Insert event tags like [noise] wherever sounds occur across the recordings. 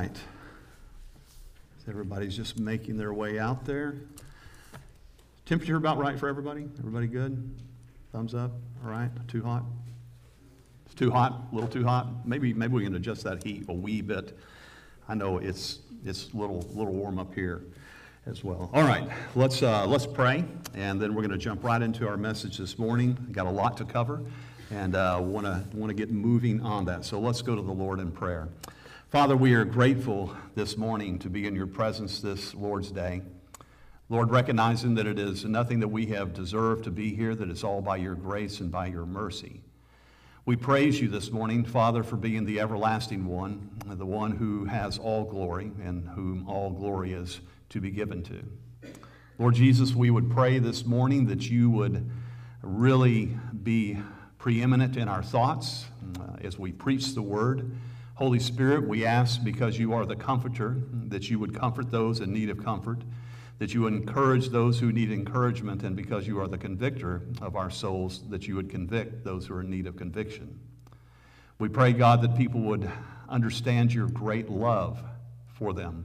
right. Everybody's just making their way out there. Temperature about right for everybody? Everybody good? Thumbs up? All right? Too hot? It's too hot? A little too hot? Maybe, maybe we can adjust that heat a wee bit. I know it's, it's a little, little warm up here as well. All right, let's, uh, let's pray, and then we're going to jump right into our message this morning. Got a lot to cover, and to want to get moving on that. So let's go to the Lord in prayer. Father, we are grateful this morning to be in your presence this Lord's Day. Lord, recognizing that it is nothing that we have deserved to be here, that it's all by your grace and by your mercy. We praise you this morning, Father, for being the everlasting one, the one who has all glory and whom all glory is to be given to. Lord Jesus, we would pray this morning that you would really be preeminent in our thoughts uh, as we preach the word. Holy Spirit, we ask because you are the comforter that you would comfort those in need of comfort, that you would encourage those who need encouragement, and because you are the convictor of our souls, that you would convict those who are in need of conviction. We pray, God, that people would understand your great love for them.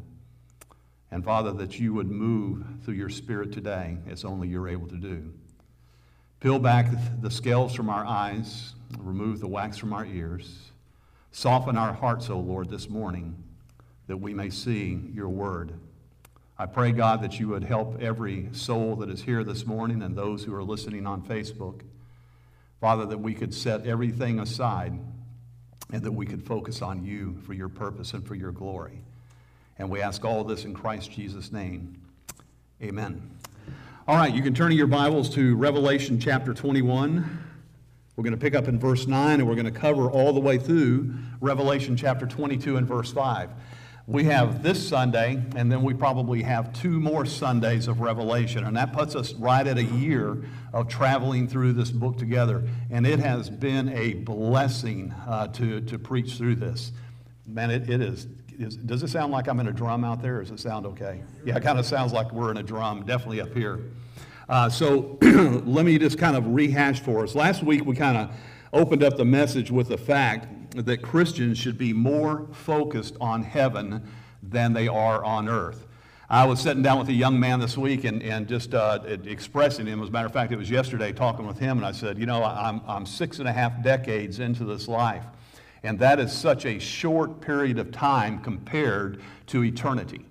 And Father, that you would move through your Spirit today as only you're able to do. Peel back the scales from our eyes, remove the wax from our ears Soften our hearts, O Lord, this morning that we may see your word. I pray, God, that you would help every soul that is here this morning and those who are listening on Facebook. Father, that we could set everything aside and that we could focus on you for your purpose and for your glory. And we ask all this in Christ Jesus' name. Amen. All right, you can turn your Bibles to Revelation chapter 21. We're going to pick up in verse 9 and we're going to cover all the way through Revelation chapter 22 and verse 5. We have this Sunday, and then we probably have two more Sundays of Revelation. And that puts us right at a year of traveling through this book together. And it has been a blessing uh, to, to preach through this. Man, it, it is, is. Does it sound like I'm in a drum out there, does it sound okay? Yeah, it kind of sounds like we're in a drum, definitely up here. Uh, so [clears throat] let me just kind of rehash for us. Last week we kind of opened up the message with the fact that Christians should be more focused on heaven than they are on earth. I was sitting down with a young man this week and, and just uh, expressing him. As a matter of fact, it was yesterday talking with him, and I said, You know, I'm, I'm six and a half decades into this life, and that is such a short period of time compared to eternity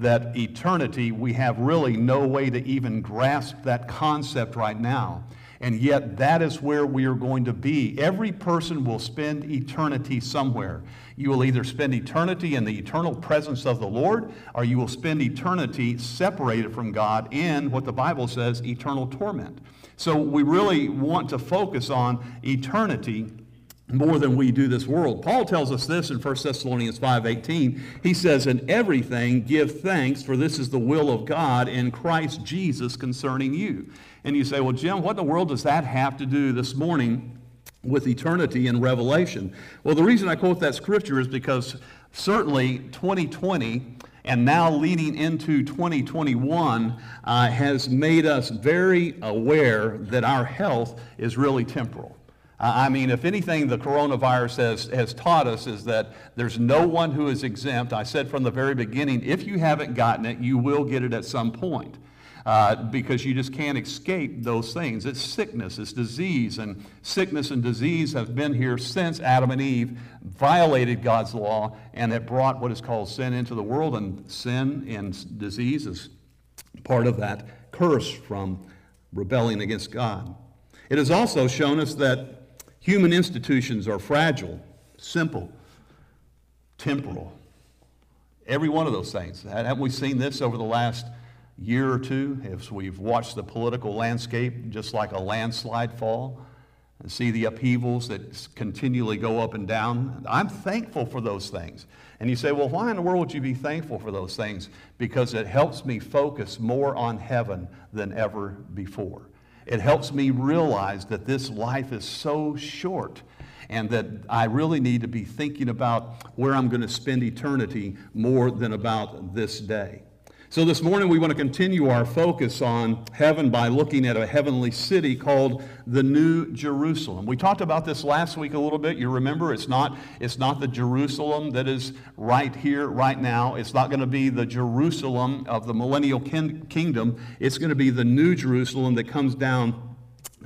that eternity, we have really no way to even grasp that concept right now. And yet, that is where we are going to be. Every person will spend eternity somewhere. You will either spend eternity in the eternal presence of the Lord, or you will spend eternity separated from God in what the Bible says eternal torment. So, we really want to focus on eternity more than we do this world. Paul tells us this in 1 Thessalonians 5:18. He says, "In everything give thanks, for this is the will of God in Christ Jesus concerning you." And you say, "Well, Jim, what in the world does that have to do this morning with eternity and revelation?" Well, the reason I quote that scripture is because certainly 2020 and now leading into 2021 uh, has made us very aware that our health is really temporal. I mean, if anything, the coronavirus has, has taught us is that there's no one who is exempt. I said from the very beginning, if you haven't gotten it, you will get it at some point. Uh, because you just can't escape those things. It's sickness, it's disease, and sickness and disease have been here since Adam and Eve violated God's law and have brought what is called sin into the world, and sin and disease is part of that curse from rebelling against God. It has also shown us that Human institutions are fragile, simple, temporal. Every one of those things. Haven't we seen this over the last year or two as we've watched the political landscape just like a landslide fall and see the upheavals that continually go up and down? I'm thankful for those things. And you say, well, why in the world would you be thankful for those things? Because it helps me focus more on heaven than ever before. It helps me realize that this life is so short and that I really need to be thinking about where I'm going to spend eternity more than about this day. So this morning we want to continue our focus on heaven by looking at a heavenly city called the New Jerusalem. We talked about this last week a little bit. You remember it's not it's not the Jerusalem that is right here right now. It's not going to be the Jerusalem of the millennial kin- kingdom. It's going to be the New Jerusalem that comes down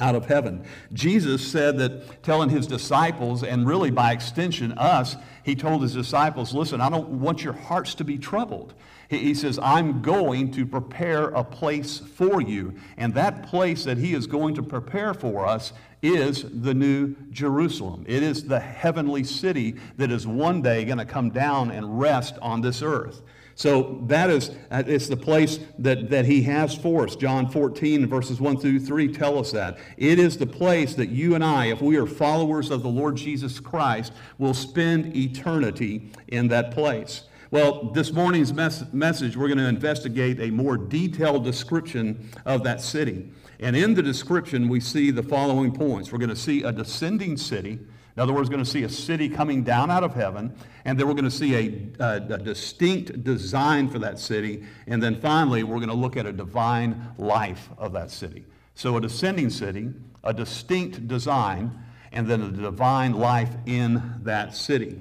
out of heaven. Jesus said that telling his disciples, and really by extension us, he told his disciples, listen, I don't want your hearts to be troubled. He says, I'm going to prepare a place for you. And that place that he is going to prepare for us is the new Jerusalem. It is the heavenly city that is one day going to come down and rest on this earth. So that is it's the place that, that he has for us. John 14, verses 1 through 3 tell us that. It is the place that you and I, if we are followers of the Lord Jesus Christ, will spend eternity in that place. Well, this morning's mes- message, we're going to investigate a more detailed description of that city. And in the description, we see the following points. We're going to see a descending city. In other words, we're going to see a city coming down out of heaven, and then we're going to see a, a, a, distinct design for that city, and then finally, we're going to look at a divine life of that city. So, a descending city, a distinct design, and then a divine life in that city.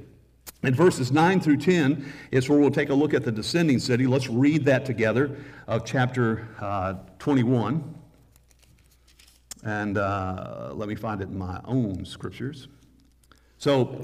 In verses 9 through 10 is where we'll take a look at the descending city. Let's read that together of chapter uh, 21. And uh, let me find it in my own scriptures. So,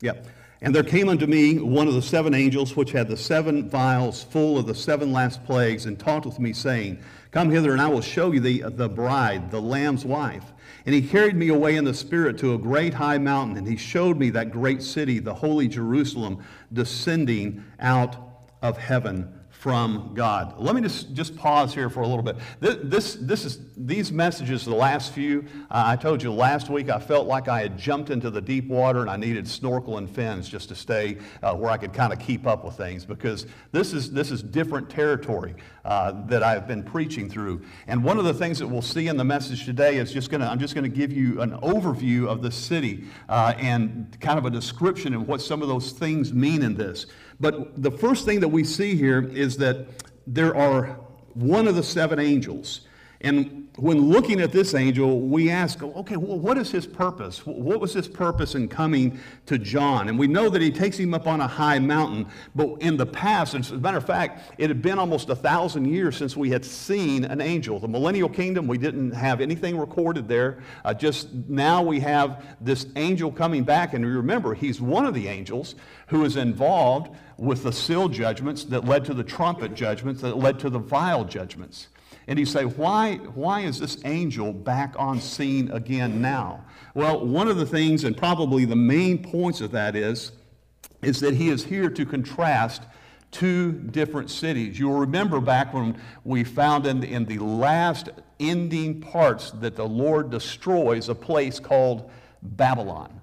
yeah. And there came unto me one of the seven angels which had the seven vials full of the seven last plagues, and talked with me, saying, Come hither, and I will show you the, the bride, the Lamb's wife. And he carried me away in the Spirit to a great high mountain, and he showed me that great city, the holy Jerusalem, descending out of heaven from God. Let me just, just pause here for a little bit. This, this, this is, these messages, the last few, uh, I told you last week I felt like I had jumped into the deep water and I needed snorkel and fins just to stay uh, where I could kind of keep up with things because this is, this is different territory uh, that I've been preaching through. And one of the things that we'll see in the message today is just going to, I'm just going to give you an overview of the city uh, and kind of a description of what some of those things mean in this. But the first thing that we see here is that there are one of the seven angels. And when looking at this angel, we ask, okay, well, what is his purpose? What was his purpose in coming to John? And we know that he takes him up on a high mountain, but in the past, as a matter of fact, it had been almost a thousand years since we had seen an angel. The millennial kingdom, we didn't have anything recorded there. Uh, just now we have this angel coming back, and remember, he's one of the angels who is involved with the seal judgments that led to the trumpet judgments that led to the vial judgments. And you say, why, why is this angel back on scene again now? Well, one of the things, and probably the main points of that is, is that he is here to contrast two different cities. You'll remember back when we found in the, in the last ending parts that the Lord destroys a place called Babylon.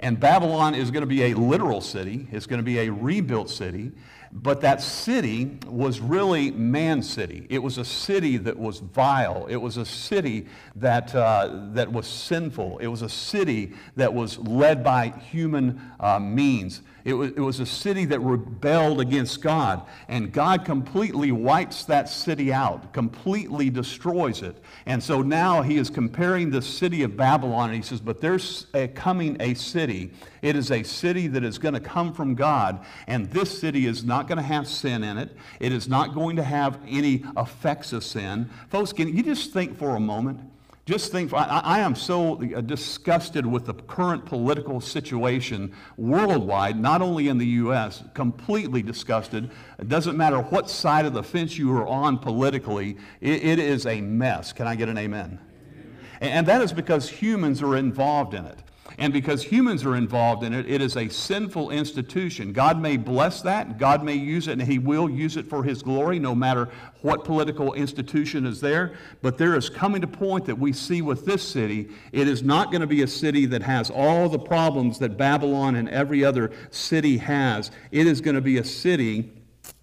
And Babylon is going to be a literal city. It's going to be a rebuilt city. But that city was really man's city. It was a city that was vile. It was a city that, uh, that was sinful. It was a city that was led by human uh, means. It was, it was a city that rebelled against God. And God completely wipes that city out, completely destroys it. And so now he is comparing the city of Babylon, and he says, But there's a, coming a city. It is a city that is going to come from God, and this city is not going to have sin in it. It is not going to have any effects of sin. Folks, can you just think for a moment? Just think, I, I, am so uh, disgusted with the current political situation worldwide, not only in the U.S., completely disgusted. It doesn't matter what side of the fence you are on politically, it, it is a mess. Can I get an amen? amen? And that is because humans are involved in it. And because humans are involved in it, it is a sinful institution. God may bless that, God may use it, and He will use it for His glory, no matter what political institution is there. But there is coming a point that we see with this city. It is not going to be a city that has all the problems that Babylon and every other city has. It is going to be a city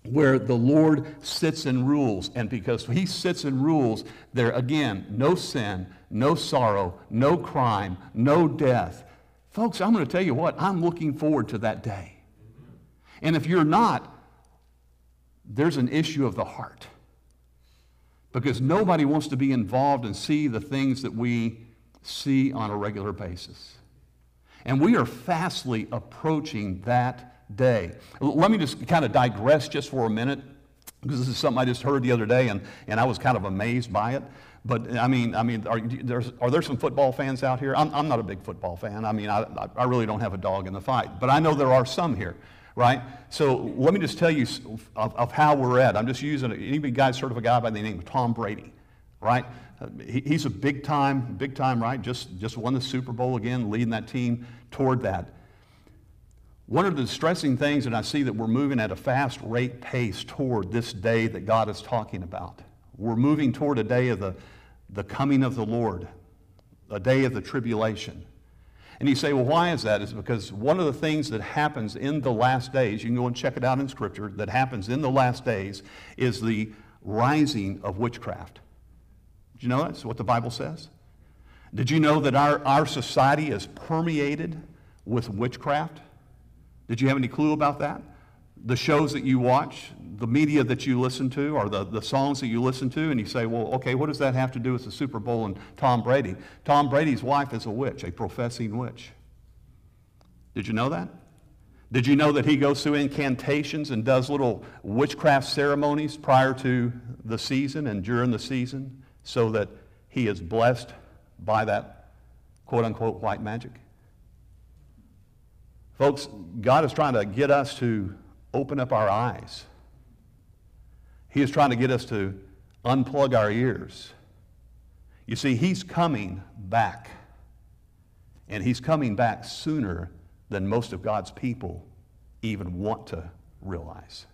where the Lord sits and rules. And because He sits and rules, there again, no sin no sorrow, no crime, no death. Folks, I'm going to tell you what, I'm looking forward to that day. And if you're not, there's an issue of the heart. Because nobody wants to be involved and see the things that we see on a regular basis. And we are fastly approaching that day. Let me just kind of digress just for a minute, because this is something I just heard the other day, and, and I was kind of amazed by it. But I mean, I mean, are, are there some football fans out here? I'm, I'm not a big football fan. I mean, I, I really don't have a dog in the fight. But I know there are some here, right? So let me just tell you of, of how we're at. I'm just using, any guys heard of a guy by the name of Tom Brady, right? He, he's a big time, big time, right? Just, just won the Super Bowl again, leading that team toward that. One of the distressing things that I see that we're moving at a fast rate pace toward this day that God is talking about. We're moving toward a day of the, the coming of the Lord, a day of the tribulation. And you say, well, why is that? It's because one of the things that happens in the last days, you can go and check it out in Scripture, that happens in the last days is the rising of witchcraft. Did you know that's what the Bible says? Did you know that our, our society is permeated with witchcraft? Did you have any clue about that? The shows that you watch, the media that you listen to, or the, the songs that you listen to, and you say, well, okay, what does that have to do with the Super Bowl and Tom Brady? Tom Brady's wife is a witch, a professing witch. Did you know that? Did you know that he goes through incantations and does little witchcraft ceremonies prior to the season and during the season so that he is blessed by that quote unquote white magic? Folks, God is trying to get us to open up our eyes. He is trying to get us to unplug our ears. You see, he's coming back. And he's coming back sooner than most of God's people even want to realize.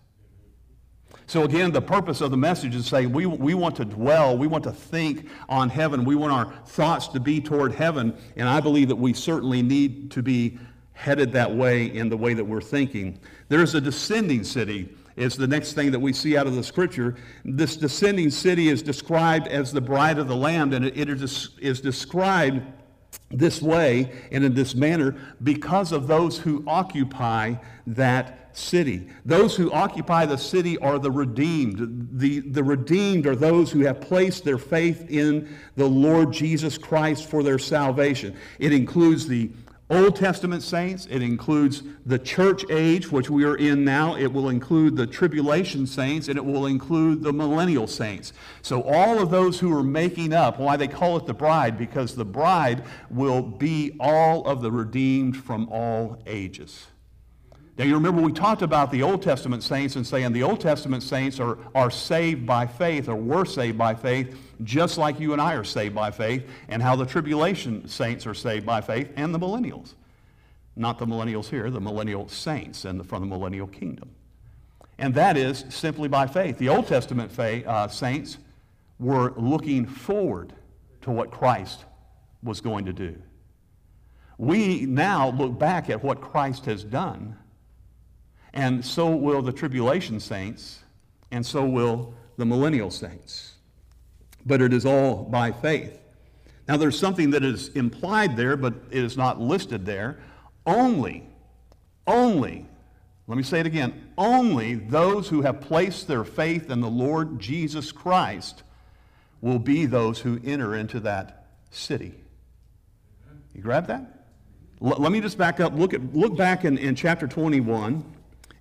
So, again, the purpose of the message is saying we, we want to dwell, we want to think on heaven, we want our thoughts to be toward heaven, and I believe that we certainly need to be headed that way in the way that we're thinking. There's a descending city is the next thing that we see out of the scripture. This descending city is described as the bride of the Lamb, and it is, is described this way and in this manner because of those who occupy that city. Those who occupy the city are the redeemed. The, the redeemed are those who have placed their faith in the Lord Jesus Christ for their salvation. It includes the Old Testament saints. It includes the church age, which we are in now. It will include the tribulation saints, and it will include the millennial saints. So all of those who are making up, why they call it the bride, because the bride will be all of the redeemed from all ages. Now, you remember we talked about the Old Testament saints and saying the Old Testament saints are, are saved by faith or were saved by faith just like you and I are saved by faith, and how the tribulation saints are saved by faith, and the millennials. Not the millennials here, the millennial saints and the, from the millennial kingdom. And that is simply by faith. The Old Testament faith, uh, saints were looking forward to what Christ was going to do. We now look back at what Christ has done and so will the tribulation saints, and so will the millennial saints. But it is all by faith. Now, there's something that is implied there, but it is not listed there. Only, only, let me say it again, only those who have placed their faith in the Lord Jesus Christ will be those who enter into that city. You grab that? L- let me just back up. Look, at, look back in, in chapter 21.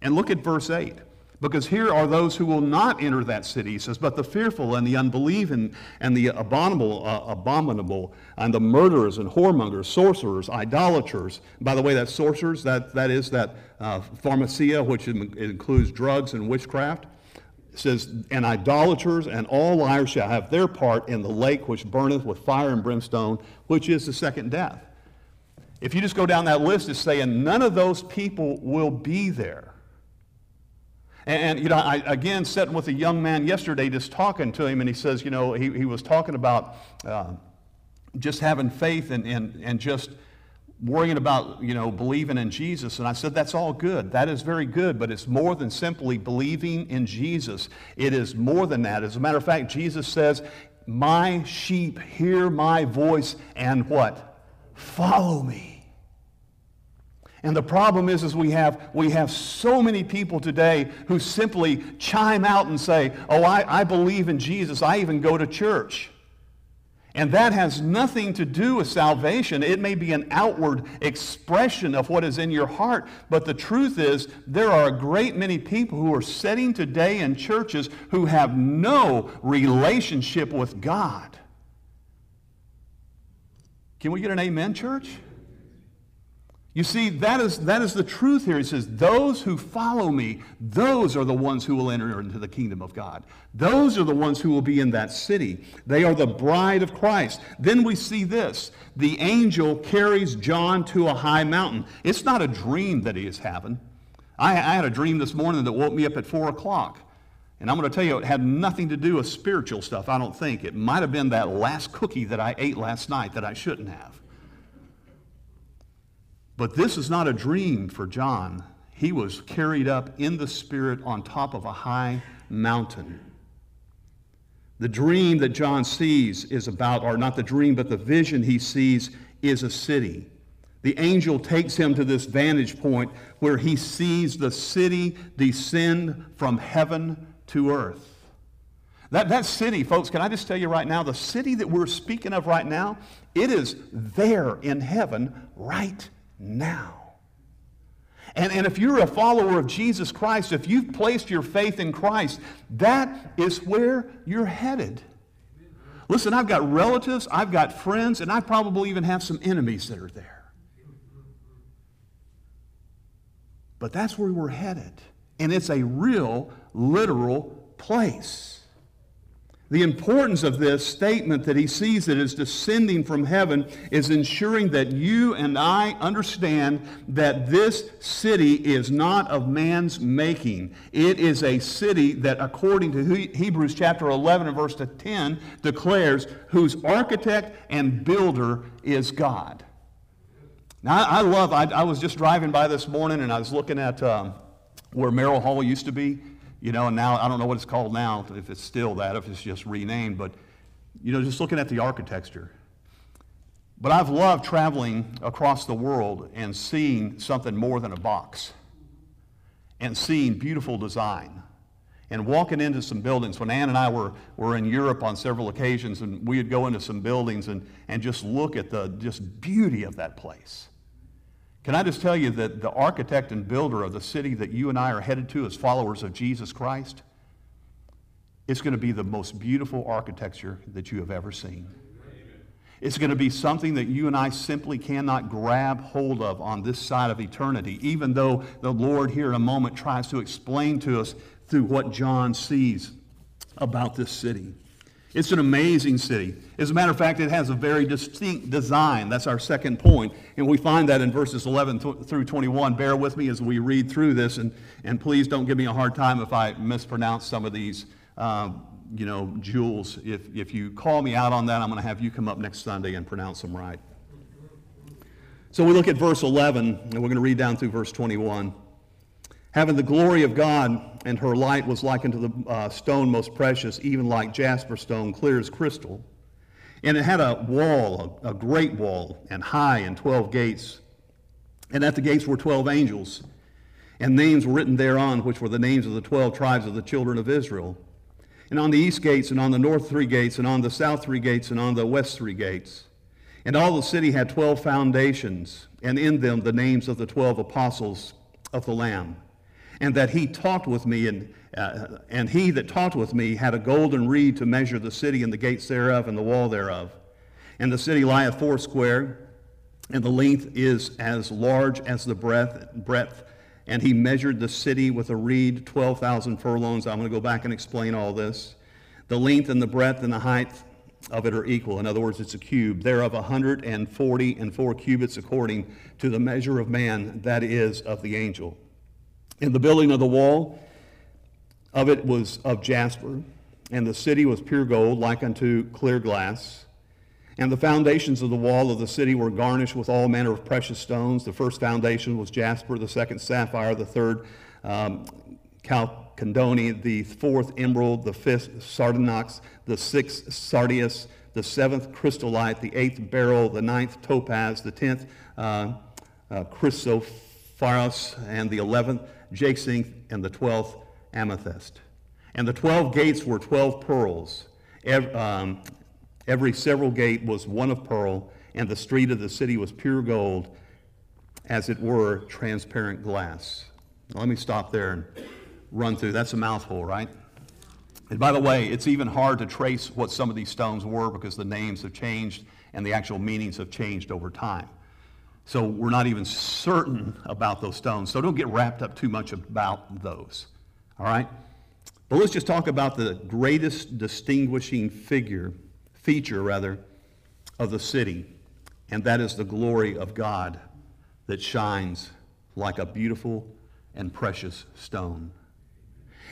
And look at verse 8. Because here are those who will not enter that city, he says, but the fearful and the unbelieving and the abominable, uh, abominable and the murderers and whoremongers, sorcerers, idolaters. By the way, that sorcerers, that, that is that uh, pharmacia, which includes drugs and witchcraft. It says, and idolaters and all liars shall have their part in the lake which burneth with fire and brimstone, which is the second death. If you just go down that list, it's saying none of those people will be there. And, you know, I, again, sitting with a young man yesterday, just talking to him, and he says, you know, he, he was talking about uh, just having faith and, and, and just worrying about, you know, believing in Jesus. And I said, that's all good. That is very good, but it's more than simply believing in Jesus. It is more than that. As a matter of fact, Jesus says, my sheep hear my voice and what? Follow me. And the problem is, is we have, we have so many people today who simply chime out and say, oh, I, I believe in Jesus. I even go to church. And that has nothing to do with salvation. It may be an outward expression of what is in your heart, but the truth is there are a great many people who are sitting today in churches who have no relationship with God. Can we get an amen, church? You see, that is, that is the truth here. He says, Those who follow me, those are the ones who will enter into the kingdom of God. Those are the ones who will be in that city. They are the bride of Christ. Then we see this the angel carries John to a high mountain. It's not a dream that he is having. I, I had a dream this morning that woke me up at 4 o'clock. And I'm going to tell you, it had nothing to do with spiritual stuff, I don't think. It might have been that last cookie that I ate last night that I shouldn't have. But this is not a dream for John. He was carried up in the Spirit on top of a high mountain. The dream that John sees is about, or not the dream, but the vision he sees is a city. The angel takes him to this vantage point where he sees the city descend from heaven to earth. That, that city, folks, can I just tell you right now, the city that we're speaking of right now, it is there in heaven right now. And, and if you're a follower of Jesus Christ, if you've placed your faith in Christ, that is where you're headed. Listen, I've got relatives, I've got friends, and I probably even have some enemies that are there. But that's where we're headed. And it's a real, literal place. The importance of this statement that he sees that is descending from heaven is ensuring that you and I understand that this city is not of man's making. It is a city that, according to Hebrews chapter 11 and verse 10, declares whose architect and builder is God. Now, I, love, I, I, was just driving by this morning and I was looking at um, where Merrill Hall used to be. You know, and now I don't know what it's called now, if it's still that, if it's just renamed, but, you know, just looking at the architecture. But I've loved traveling across the world and seeing something more than a box and seeing beautiful design and walking into some buildings. When Ann and I were, were in Europe on several occasions, and we'd go into some buildings and, and just look at the just beauty of that place. Can I just tell you that the architect and builder of the city that you and I are headed to as followers of Jesus Christ, it's going to be the most beautiful architecture that you have ever seen. It's going to be something that you and I simply cannot grab hold of on this side of eternity, even though the Lord here in a moment tries to explain to us through what John sees about this city. It's an amazing city. As a matter of fact, it has a very distinct design. That's our second point. And we find that in verses 11 through 21. Bear with me as we read through this, and, and please don't give me a hard time if I mispronounce some of these, uh, you know, jewels. If, if you call me out on that, I'm going to have you come up next Sunday and pronounce them right. So we look at verse 11, and we're going to read down through verse 21 having the glory of God, and her light was likened to the uh, stone most precious, even like jasper stone, clear as crystal. And it had a wall, a, a great wall, and high, and 12 gates. And at the gates were 12 angels, and names were written thereon, which were the names of the 12 tribes of the children of Israel. And on the east gates, and on the north three gates, and on the south three gates, and on the west three gates. And all the city had 12 foundations, and in them the names of the 12 apostles of the Lamb and that he talked with me, and, uh, and he that talked with me had a golden reed to measure the city and the gates thereof and the wall thereof. And the city lieth foursquare, and the length is as large as the breadth, breadth. And he measured the city with a reed, 12,000 furlongs. I'm going to go back and explain all this. The length and the breadth and the height of it are equal. In other words, it's a cube. Thereof 140 and four cubits according to the measure of man, that is, of the angel. And the building of the wall of it was of jasper, and the city was pure gold, like unto clear glass. And the foundations of the wall of the city were garnished with all manner of precious stones. The first foundation was jasper, the second sapphire, the third um, chalcedony, the fourth emerald, the fifth sardonyx, the sixth sardius, the seventh chrysolite, the eighth beryl, the ninth topaz, the tenth uh, uh, pharos, and the eleventh jacinth, and the twelfth amethyst. And the twelve gates were twelve pearls. Every, um, every several gate was one of pearl, and the street of the city was pure gold, as it were transparent glass. Now, let me stop there and run through. That's a mouthful, right? And by the way, it's even hard to trace what some of these stones were because the names have changed and the actual meanings have changed over time. So we're not even certain about those stones. So don't get wrapped up too much about those. All right? But let's just talk about the greatest distinguishing figure, feature rather, of the city, and that is the glory of God that shines like a beautiful and precious stone.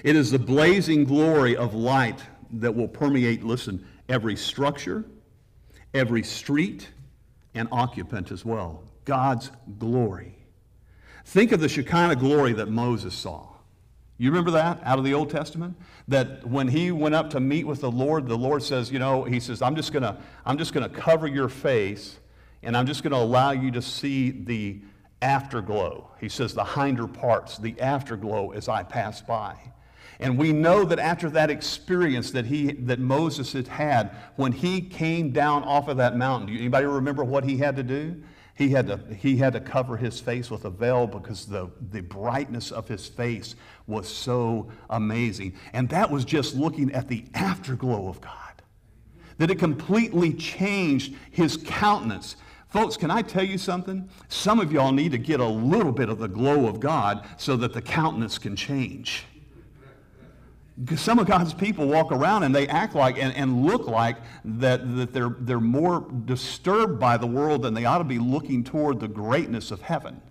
It is the blazing glory of light that will permeate, listen, every structure, every street, and occupant as well. God's glory. Think of the Shekinah glory that Moses saw. You remember that out of the Old Testament? That when he went up to meet with the Lord, the Lord says, you know, he says, I'm just gonna, I'm just gonna cover your face and I'm just gonna allow you to see the afterglow. He says the hinder parts, the afterglow as I pass by. And we know that after that experience that, he, that Moses had had, when he came down off of that mountain, do anybody remember what he had to do? He had to, he had to cover his face with a veil because the, the brightness of his face was so amazing. And that was just looking at the afterglow of God. That it completely changed his countenance. Folks, can I tell you something? Some of y'all need to get a little bit of the glow of God so that the countenance can change some of God's people walk around and they act like and, and look like that, that they're, they're more disturbed by the world than they ought to be looking toward the greatness of heaven.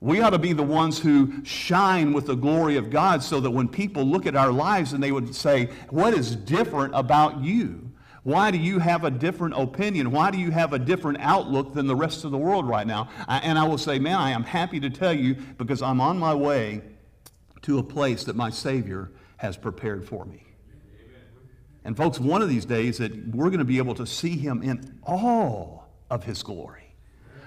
We ought to be the ones who shine with the glory of God so that when people look at our lives and they would say, What is different about you? Why do you have a different opinion? Why do you have a different outlook than the rest of the world right now? And I will say, Man, I am happy to tell you because I'm on my way to a place that my Savior has prepared for me. And folks, one of these days that we're going to be able to see him in all of his glory.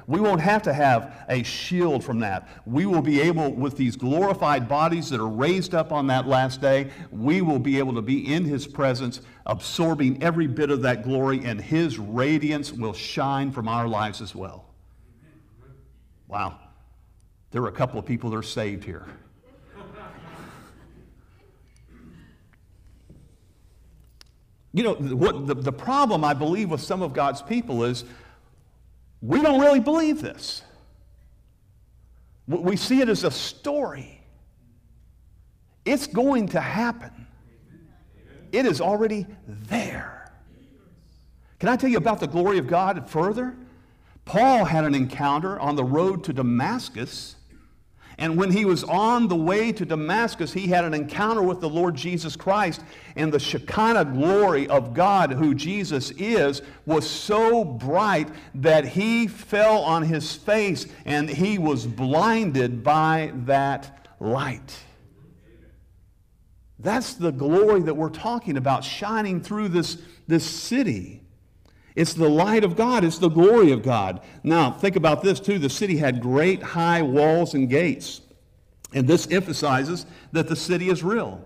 We won't have to have a shield from that. We will be able, with these glorified bodies that are raised up on that last day, we will be able to be in his presence, absorbing every bit of that glory, and his radiance will shine from our lives as well. Wow. There are a couple of people that are saved here. You know, what the, the problem I believe with some of God's people is we don't really believe this. We see it as a story. It's going to happen. It is already there. Can I tell you about the glory of God further? Paul had an encounter on the road to Damascus and when he was on the way to Damascus, he had an encounter with the Lord Jesus Christ, and the Shekinah glory of God, who Jesus is, was so bright that he fell on his face and he was blinded by that light. That's the glory that we're talking about shining through this, this city. It's the light of God. It's the glory of God. Now, think about this too. The city had great high walls and gates. And this emphasizes that the city is real.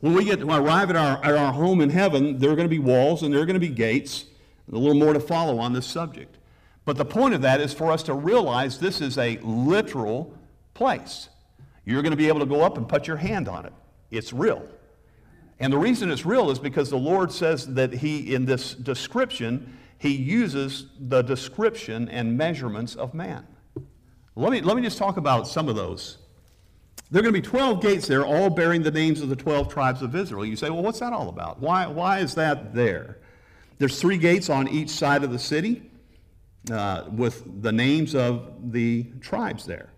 When we get to arrive at our, at our home in heaven, there are going to be walls and there are going to be gates. A little more to follow on this subject. But the point of that is for us to realize this is a literal place. You're going to be able to go up and put your hand on it. It's real. And the reason it's real is because the Lord says that He, in this description, He uses the description and measurements of man. Let me, let me just talk about some of those. There are going to be 12 gates there, all bearing the names of the 12 tribes of Israel. You say, well, what's that all about? Why, why is that there? There's three gates on each side of the city uh, with the names of the tribes there.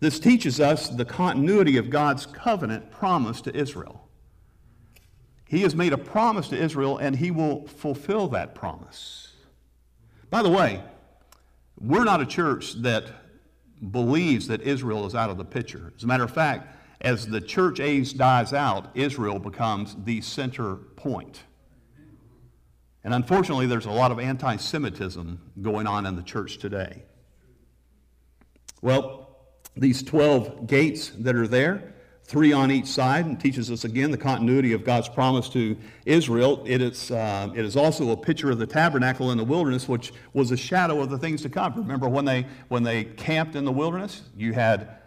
This teaches us the continuity of God's covenant promise to Israel. He has made a promise to Israel, and he will fulfill that promise. By the way, we're not a church that believes that Israel is out of the picture. As a matter of fact, as the church age dies out, Israel becomes the center point. And unfortunately, there's a lot of anti Semitism going on in the church today. Well, these 12 gates that are there, three on each side, and teaches us again the continuity of God's promise to Israel. It is, uh, it is also a picture of the tabernacle in the wilderness, which was a shadow of the things to come. Remember when they, when they camped in the wilderness? You had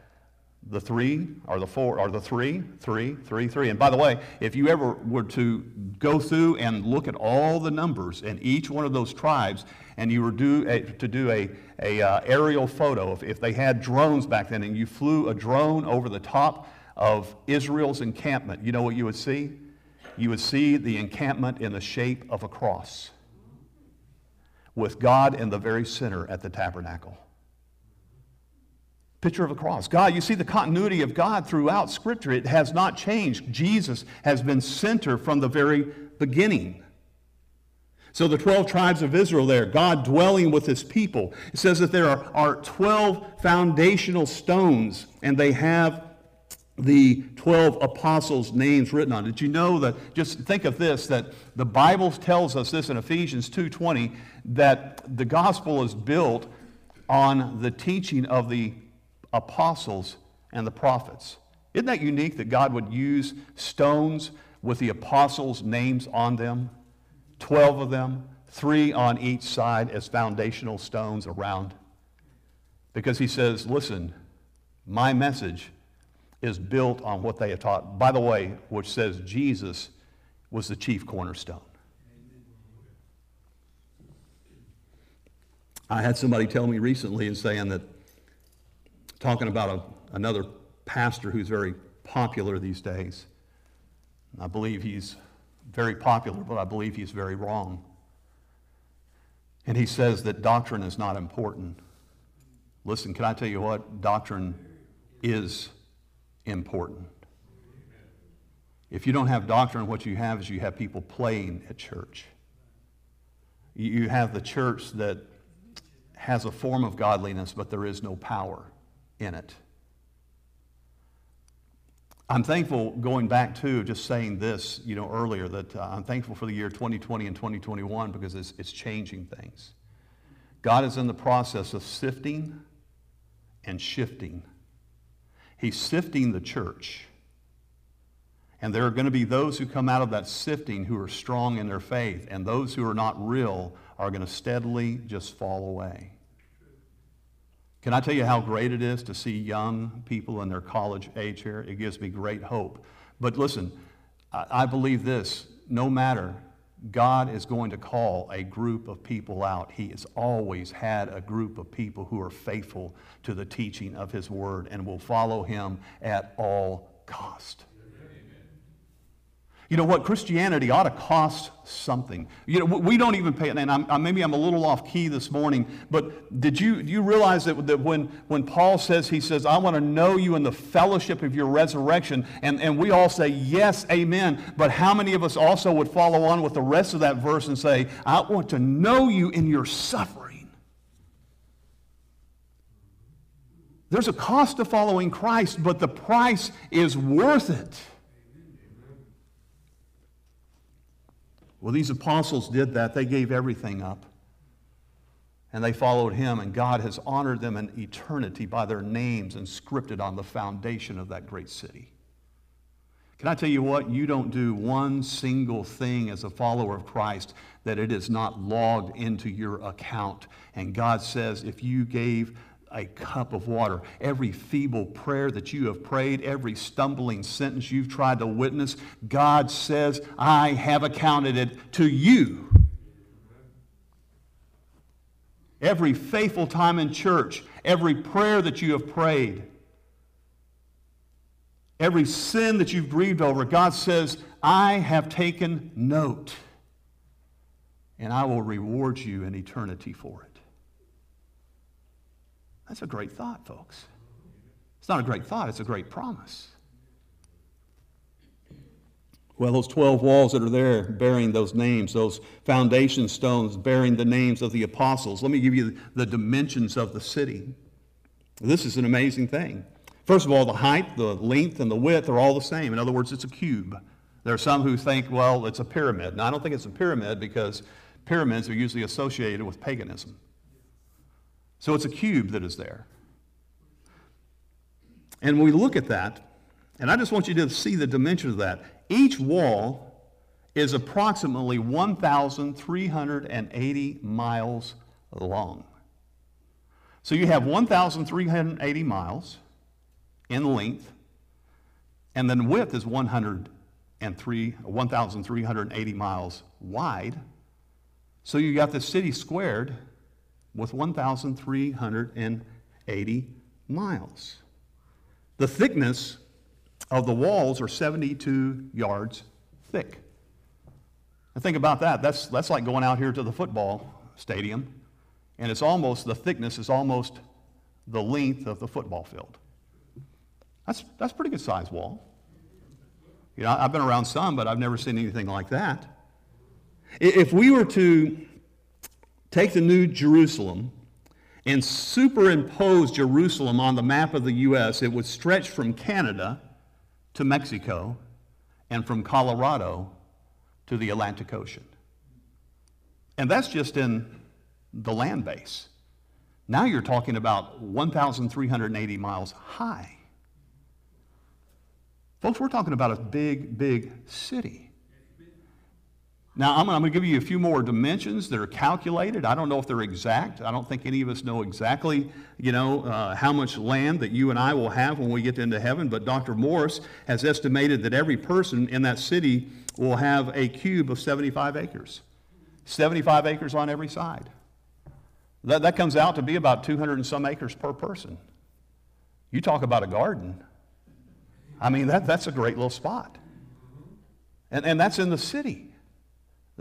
the three or the four or the three, three, three, three. And by the way, if you ever were to go through and look at all the numbers in each one of those tribes, and you were do a, to do a, a uh, aerial photo, if, if they had drones back then, and you flew a drone over the top of Israel's encampment, you know what you would see? You would see the encampment in the shape of a cross, with God in the very center at the tabernacle. Picture of a cross. God, you see the continuity of God throughout Scripture. It has not changed. Jesus has been center from the very beginning. So the 12 tribes of Israel there, God dwelling with his people. It says that there are, are 12 foundational stones, and they have the 12 apostles' names written on it. Did you know that, just think of this, that the Bible tells us this in Ephesians 2.20, that the gospel is built on the teaching of the apostles and the prophets. Isn't that unique that God would use stones with the apostles' names on them? Twelve of them, three on each side as foundational stones around. Because he says, listen, my message is built on what they have taught. By the way, which says Jesus was the chief cornerstone. I had somebody tell me recently and saying that talking about a, another pastor who's very popular these days. I believe he's very popular, but I believe he's very wrong. And he says that doctrine is not important. Listen, can I tell you what? Doctrine is important. If you don't have doctrine, what you have is you have people playing at church. You have the church that has a form of godliness, but there is no power in it. I'm thankful, going back to just saying this, you know, earlier, that uh, I'm thankful for the year 2020 and 2021 because it's, it's changing things. God is in the process of sifting and shifting. He's sifting the church. And there are going to be those who come out of that sifting who are strong in their faith, and those who are not real are going to steadily just fall away. Can I tell you how great it is to see young people in their college age here? It gives me great hope. But listen, I believe this no matter, God is going to call a group of people out. He has always had a group of people who are faithful to the teaching of His Word and will follow Him at all cost. You know what? Christianity ought to cost something. You know, we don't even pay, it. and I'm, maybe I'm a little off key this morning, but did you, do you realize that, that when, when Paul says, he says, I want to know you in the fellowship of your resurrection, and, and we all say, yes, amen, but how many of us also would follow on with the rest of that verse and say, I want to know you in your suffering? There's a cost to following Christ, but the price is worth it. Well, these apostles did that. They gave everything up. And they followed him, and God has honored them in eternity by their names inscripted on the foundation of that great city. Can I tell you what? You don't do one single thing as a follower of Christ that it is not logged into your account. And God says, if you gave a cup of water. Every feeble prayer that you have prayed, every stumbling sentence you've tried to witness, God says, I have accounted it to you. Every faithful time in church, every prayer that you have prayed, every sin that you've grieved over, God says, I have taken note, and I will reward you in eternity for it. That's a great thought, folks. It's not a great thought, it's a great promise. Well, those 12 walls that are there bearing those names, those foundation stones bearing the names of the apostles. Let me give you the dimensions of the city. This is an amazing thing. First of all, the height, the length, and the width are all the same. In other words, it's a cube. There are some who think, well, it's a pyramid. Now, I don't think it's a pyramid because pyramids are usually associated with paganism. So it's a cube that is there. And when we look at that, and I just want you to see the dimensions of that. Each wall is approximately 1,380 miles long. So you have 1,380 miles in length, and then width is 103, 1,380 miles wide. So you got the city squared with 1,380 miles. The thickness of the walls are 72 yards thick. And think about that. That's, that's like going out here to the football stadium, and it's almost, the thickness is almost the length of the football field. That's, that's a pretty good size wall. You know, I've been around some, but I've never seen anything like that. If we were to take the new Jerusalem and superimpose Jerusalem on the map of the U.S., it would stretch from Canada to Mexico and from Colorado to the Atlantic Ocean. And that's just in the land base. Now you're talking about 1,380 miles high. Folks, we're talking about a big, big city. Now, I'm, going to give you a few more dimensions that are calculated. I don't know if they're exact. I don't think any of us know exactly, you know, uh, how much land that you and I will have when we get into heaven. But Dr. Morris has estimated that every person in that city will have a cube of 75 acres. 75 acres on every side. That, that comes out to be about 200 and some acres per person. You talk about a garden. I mean, that, that's a great little spot. And, and that's in the city.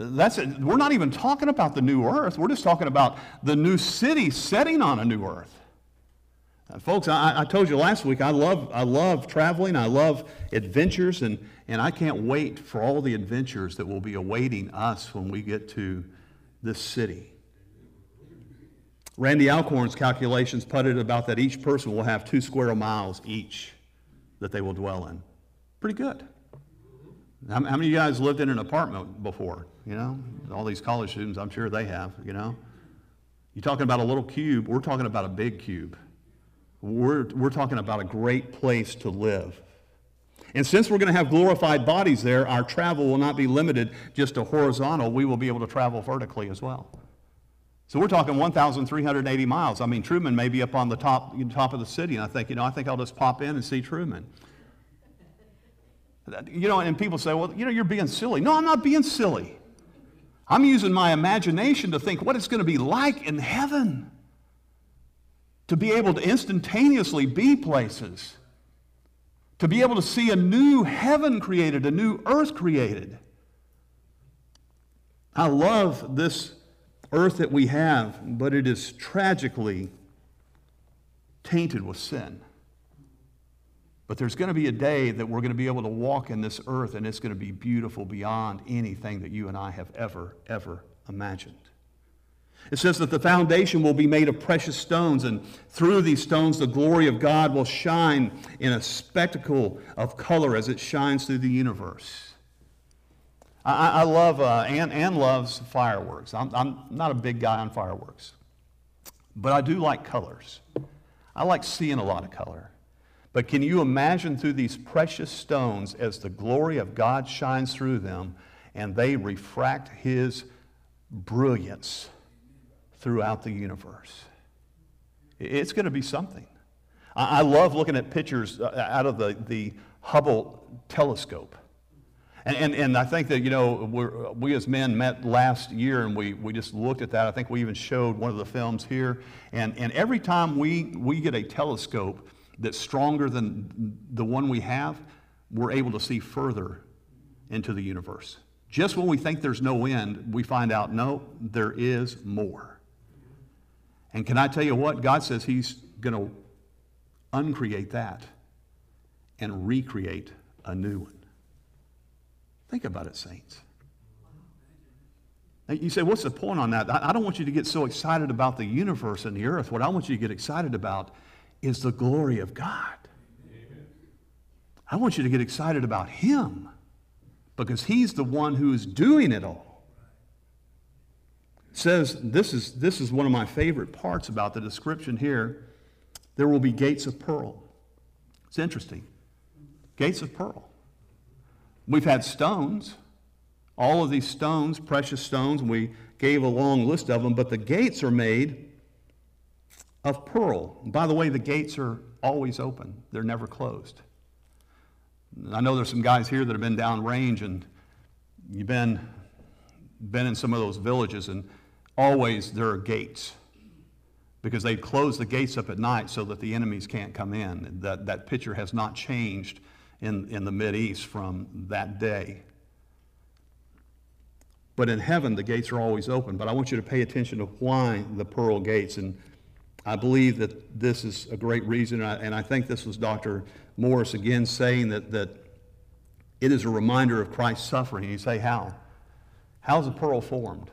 That's it. We're not even talking about the new earth. We're just talking about the new city setting on a new earth. Uh, folks, I, I, told you last week, I love, I love traveling. I love adventures, and, and I can't wait for all the adventures that will be awaiting us when we get to this city. Randy Alcorn's calculations put it about that each person will have two square miles each that they will dwell in. Pretty good. How, how many of you guys lived in an apartment before? You know, all these college students, I'm sure they have, you know. You're talking about a little cube, we're talking about a big cube. We're, we're talking about a great place to live. And since we're going to have glorified bodies there, our travel will not be limited just to horizontal. We will be able to travel vertically as well. So we're talking 1,380 miles. I mean, Truman may be up on the top, top of the city, and I think, you know, I think I'll just pop in and see Truman. You know, and people say, well, you know, you're being silly. No, I'm not being silly. I'm using my imagination to think what it's going to be like in heaven. To be able to instantaneously be places. To be able to see a new heaven created, a new earth created. I love this earth that we have, but it is tragically tainted with sin. But there's going to be a day that we're going to be able to walk in this earth and it's going to be beautiful beyond anything that you and I have ever, ever imagined. It says that the foundation will be made of precious stones, and through these stones, the glory of God will shine in a spectacle of color as it shines through the universe. I, I love, uh, Ann, loves fireworks. I'm, I'm not a big guy on fireworks, but I do like colors. I like seeing a lot of color. But can you imagine through these precious stones as the glory of God shines through them and they refract His brilliance throughout the universe? It's going to be something. I love looking at pictures uh, out of the, the Hubble telescope. And, and, and I think that, you know, we as men met last year and we, we just looked at that. I think we even showed one of the films here. And, and every time we, we get a telescope, that's stronger than the one we have, we're able to see further into the universe. Just when we think there's no end, we find out, no, there is more. And can I tell you what? God says He's going to uncreate that and recreate a new one. Think about it, saints. You say, what's the point on that? I don't want you to get so excited about the universe and the earth. What I want you to get excited about is the glory of God. I want you to get excited about Him because He's the one who is doing it all. It says, this is, this is one of my favorite parts about the description here. There will be gates of pearl. It's interesting. Gates of pearl. We've had stones, all of these stones, precious stones, and we gave a long list of them, but the gates are made of pearl. by the way, the gates are always open, they're never closed. I know there's some guys here that have been down range and you've been, been in some of those villages, and always there are gates because they close the gates up at night so that the enemies can't come in. That, that picture has not changed in, in the East from that day. But in heaven, the gates are always open. But I want you to pay attention to why the pearl gates. And I believe that this is a great reason. And I, and I think this was Dr. Morris again saying that, that it is a reminder of Christ's suffering. You say, how? How's a pearl formed?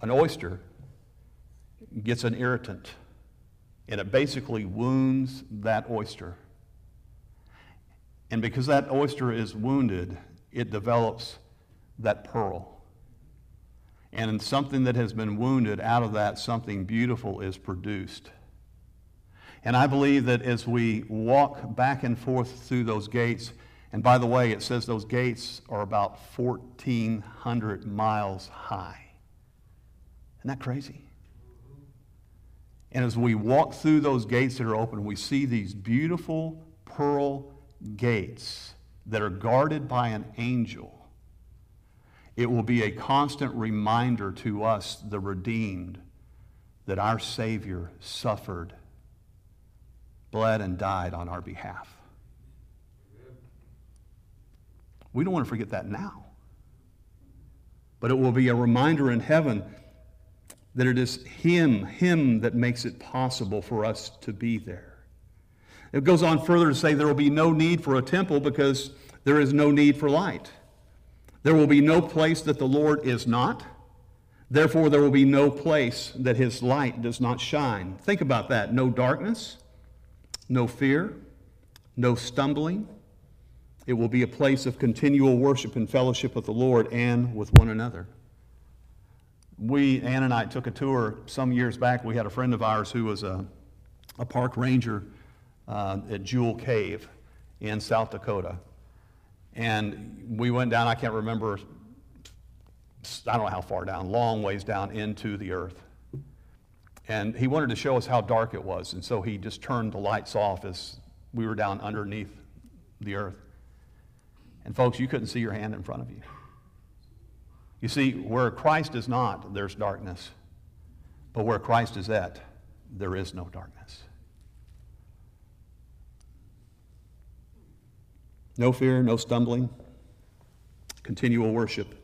An oyster gets an irritant, and it basically wounds that oyster. And because that oyster is wounded, it develops that pearl. And something that has been wounded, out of that, something beautiful is produced. And I believe that as we walk back and forth through those gates, and by the way, it says those gates are about 1,400 miles high. Isn't that crazy? And as we walk through those gates that are open, we see these beautiful pearl gates that are guarded by an angel. It will be a constant reminder to us, the redeemed, that our Savior suffered, bled, and died on our behalf. We don't want to forget that now. But it will be a reminder in heaven that it is Him, Him that makes it possible for us to be there. It goes on further to say there will be no need for a temple because there is no need for light. There will be no place that the Lord is not. Therefore, there will be no place that his light does not shine. Think about that. No darkness, no fear, no stumbling. It will be a place of continual worship and fellowship with the Lord and with one another we, Ann and I, took a tour some years back. We had a friend of ours who was a, a park ranger uh, at Jewel Cave in South Dakota. And we went down, I can't remember, I don't know how far down, long ways down into the earth. And he wanted to show us how dark it was. And so he just turned the lights off as we were down underneath the earth. And folks, you couldn't see your hand in front of you. You see, where Christ is not, there's darkness. But where Christ is at, there is no darkness. No fear, no stumbling, continual worship.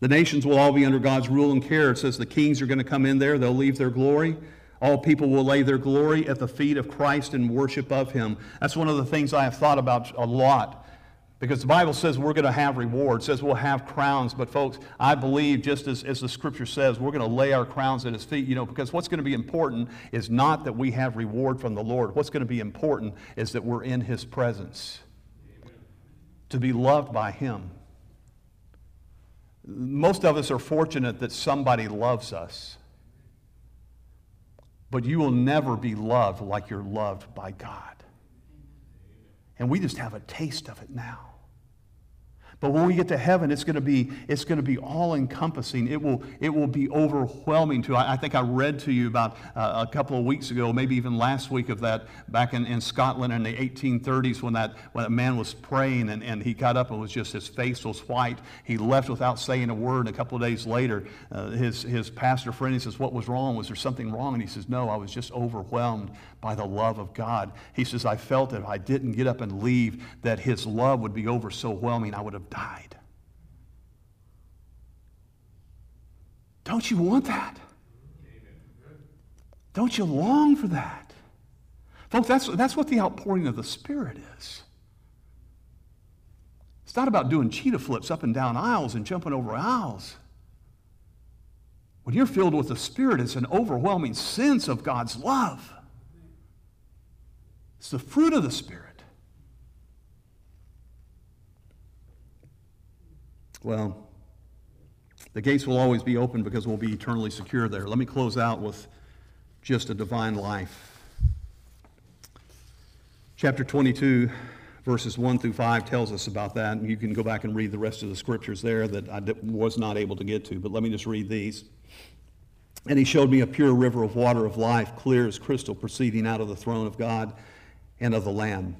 The nations will all be under God's rule and care. It says the kings are going to come in there, they'll leave their glory. All people will lay their glory at the feet of Christ and worship of him. That's one of the things I have thought about a lot because the Bible says we're going to have rewards, says we'll have crowns. But folks, I believe just as, as the scripture says, we're going to lay our crowns at his feet, you know, because what's going to be important is not that we have reward from the Lord. What's going to be important is that we're in his presence. To be loved by him. Most of us are fortunate that somebody loves us. But you will never be loved like you're loved by God. And we just have a taste of it now. But when we get to heaven, it's going to be, it's going to be all encompassing. It will, it will be overwhelming to. I, I think I read to you about uh, a couple of weeks ago, maybe even last week of that back in, in Scotland in the 1830s when that, when that man was praying and, and he got up and was just, his face was white. He left without saying a word. And a couple of days later, uh, his, his pastor friend, he says, what was wrong? Was there something wrong? And he says, no, I was just overwhelmed by the love of God. He says, I felt that if I didn't get up and leave, that his love would be over so whelming, I would have died. Don't you want that? Don't you long for that? Folks, that's, that's what the outpouring of the Spirit is. It's not about doing cheetah flips up and down aisles and jumping over aisles. When you're filled with the Spirit, it's an overwhelming sense of God's love. It's the fruit of the Spirit. Well, the gates will always be open because we'll be eternally secure there. Let me close out with just a divine life. Chapter 22, verses 1 through 5 tells us about that, and you can go back and read the rest of the scriptures there that I was not able to get to, but let me just read these. And he showed me a pure river of water of life, clear as crystal, proceeding out of the throne of God and of the Lamb.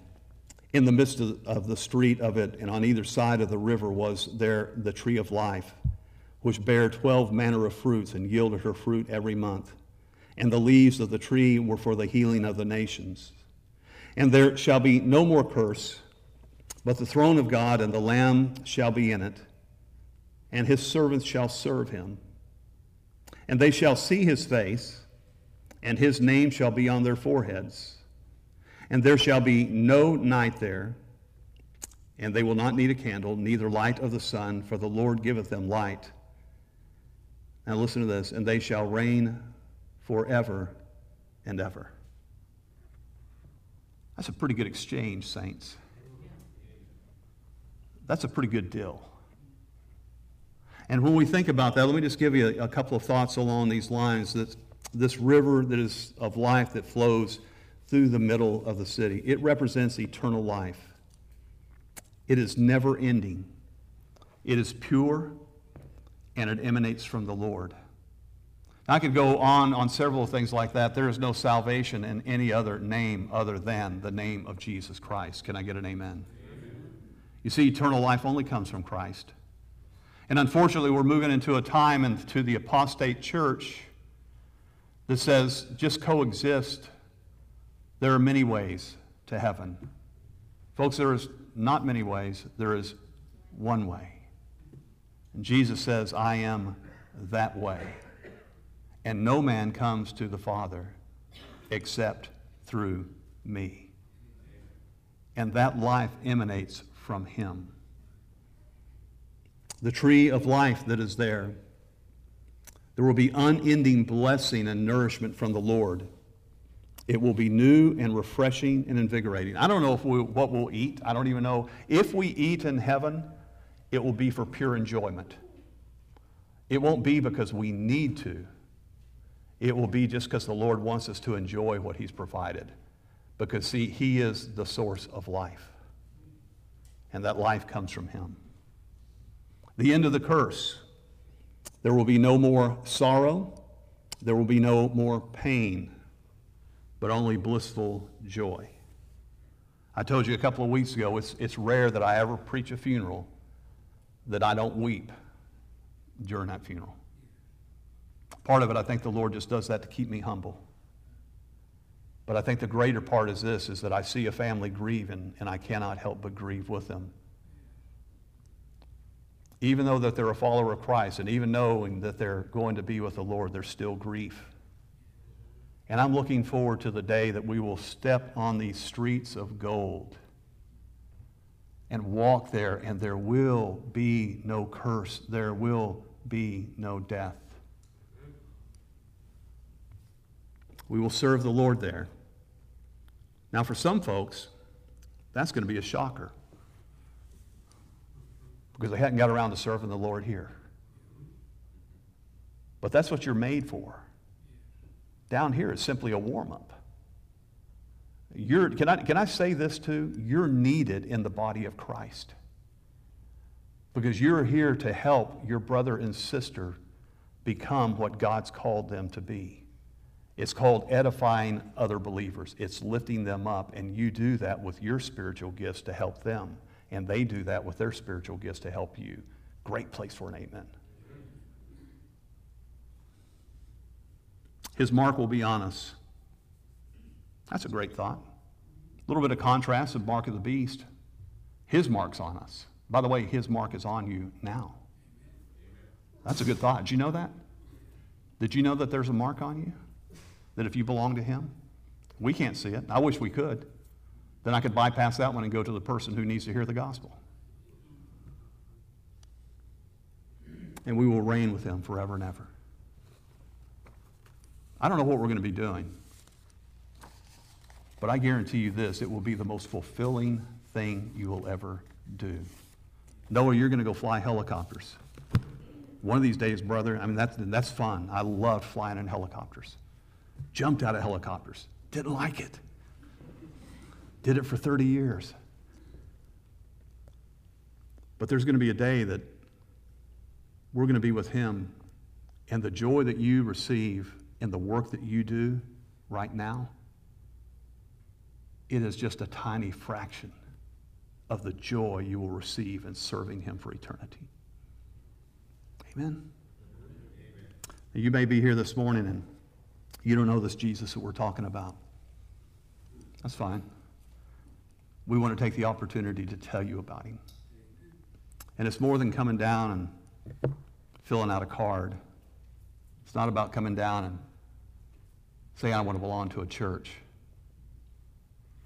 In the midst of, of the street of it, and on either side of the river, was there the tree of life, which bare twelve manner of fruits, and yielded her fruit every month. And the leaves of the tree were for the healing of the nations. And there shall be no more curse, but the throne of God and the Lamb shall be in it, and his servants shall serve him. And they shall see his face, and his name shall be on their foreheads. And there shall be no night there, and they will not need a candle, neither light of the sun, for the Lord giveth them light. Now listen to this, and they shall reign forever and ever. That's a pretty good exchange, saints. That's a pretty good deal. And when we think about that, let me just give you a, a couple of thoughts along these lines. That this river that is of life that flows through the middle of the city, it represents eternal life. It is never ending. It is pure and it emanates from the Lord. I could go on on several things like that. There is no salvation in any other name other than the name of Jesus Christ. Can I get an amen? amen? You see, eternal life only comes from Christ. And unfortunately, we're moving into a time into the apostate church that says just coexist. There are many ways to heaven. Folks, there is not many ways, there is one way. And Jesus says, I am that way. And no man comes to the Father except through me. And that life emanates from him. The tree of life that is there, there will be unending blessing and nourishment from the Lord. It will be new and refreshing and invigorating. I don't know if we, what we'll eat. I don't even know. If we eat in heaven, it will be for pure enjoyment. It won't be because we need to. It will be just because the Lord wants us to enjoy what He's provided. Because, see, He is the source of life. And that life comes from Him. The end of the curse. There will be no more sorrow. There will be no more pain, but only blissful joy. I told you a couple of weeks ago, it's, it's rare that I ever preach a funeral that I don't weep during that funeral. Part of it, I think the Lord just does that to keep me humble. But I think the greater part is this, is that I see a family grieving, and I cannot help but grieve with them. Even though that they're a follower of Christ, and even knowing that they're going to be with the Lord, there's still grief. And I'm looking forward to the day that we will step on these streets of gold and walk there, and there will be no curse. There will be no death. We will serve the Lord there. Now, for some folks, that's going to be a shocker because they hadn't got around to serving the Lord here. But that's what you're made for. Down here is simply a warm up. You're, can, I, can I say this too? You're needed in the body of Christ because you're here to help your brother and sister become what God's called them to be. It's called edifying other believers. It's lifting them up, and you do that with your spiritual gifts to help them, and they do that with their spiritual gifts to help you. Great place for an amen. His mark will be on us. That's a great thought. A little bit of contrast of mark of the beast. His mark's on us. By the way, his mark is on you now. That's a good thought. Did you know that? Did you know that there's a mark on you? that if you belong to Him, we can't see it. I wish we could. Then I could bypass that one and go to the person who needs to hear the gospel. And we will reign with Him forever and ever. I don't know what we're going to be doing, but I guarantee you this it will be the most fulfilling thing you will ever do. Noah, you're going to go fly helicopters. One of these days, brother, I mean, that's, that's fun. I love flying in helicopters jumped out of helicopters. Didn't like it. Did it for 30 years. But there's going to be a day that we're going to be with Him, and the joy that you receive in the work that you do right now, it is just a tiny fraction of the joy you will receive in serving Him for eternity. Amen. You may be here this morning and you don't know this Jesus that we're talking about. That's fine. We want to take the opportunity to tell you about him. And it's more than coming down and filling out a card. Not about coming down and saying, I want to belong to a church.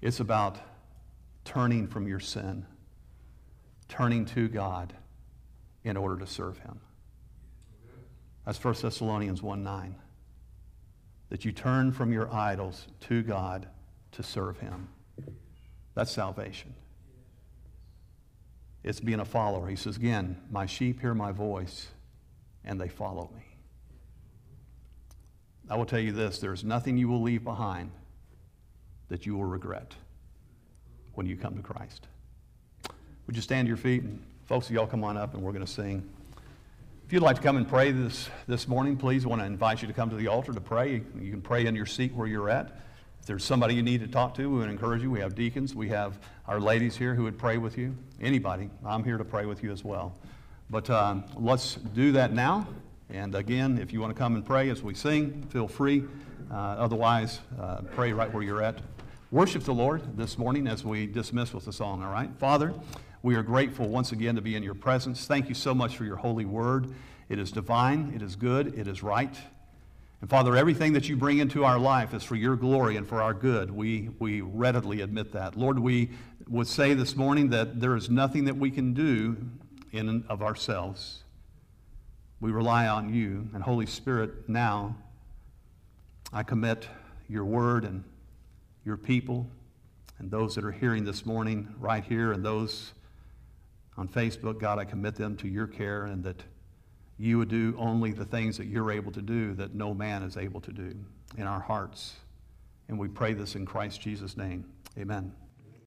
It's about turning from your sin, turning to God in order to serve him. That's 1 Thessalonians 1 9. That you turn from your idols to God to serve him. That's salvation. It's being a follower. He says, again, my sheep hear my voice and they follow me. I will tell you this there's nothing you will leave behind that you will regret when you come to Christ. Would you stand to your feet? And folks, y'all come on up and we're going to sing. If you'd like to come and pray this, this morning, please, I want to invite you to come to the altar to pray. You can pray in your seat where you're at. If there's somebody you need to talk to, we would encourage you. We have deacons. We have our ladies here who would pray with you. Anybody. I'm here to pray with you as well. But um, let's do that now. And again, if you want to come and pray as we sing, feel free. Uh, otherwise, uh, pray right where you're at. Worship the Lord this morning as we dismiss with the song, all right? Father, we are grateful once again to be in your presence. Thank you so much for your holy word. It is divine, it is good, it is right. And Father, everything that you bring into our life is for your glory and for our good. We, we readily admit that. Lord, we would say this morning that there is nothing that we can do in of ourselves. We rely on you. And Holy Spirit, now I commit your word and your people and those that are hearing this morning right here and those on Facebook, God, I commit them to your care and that you would do only the things that you're able to do that no man is able to do in our hearts. And we pray this in Christ Jesus' name. Amen.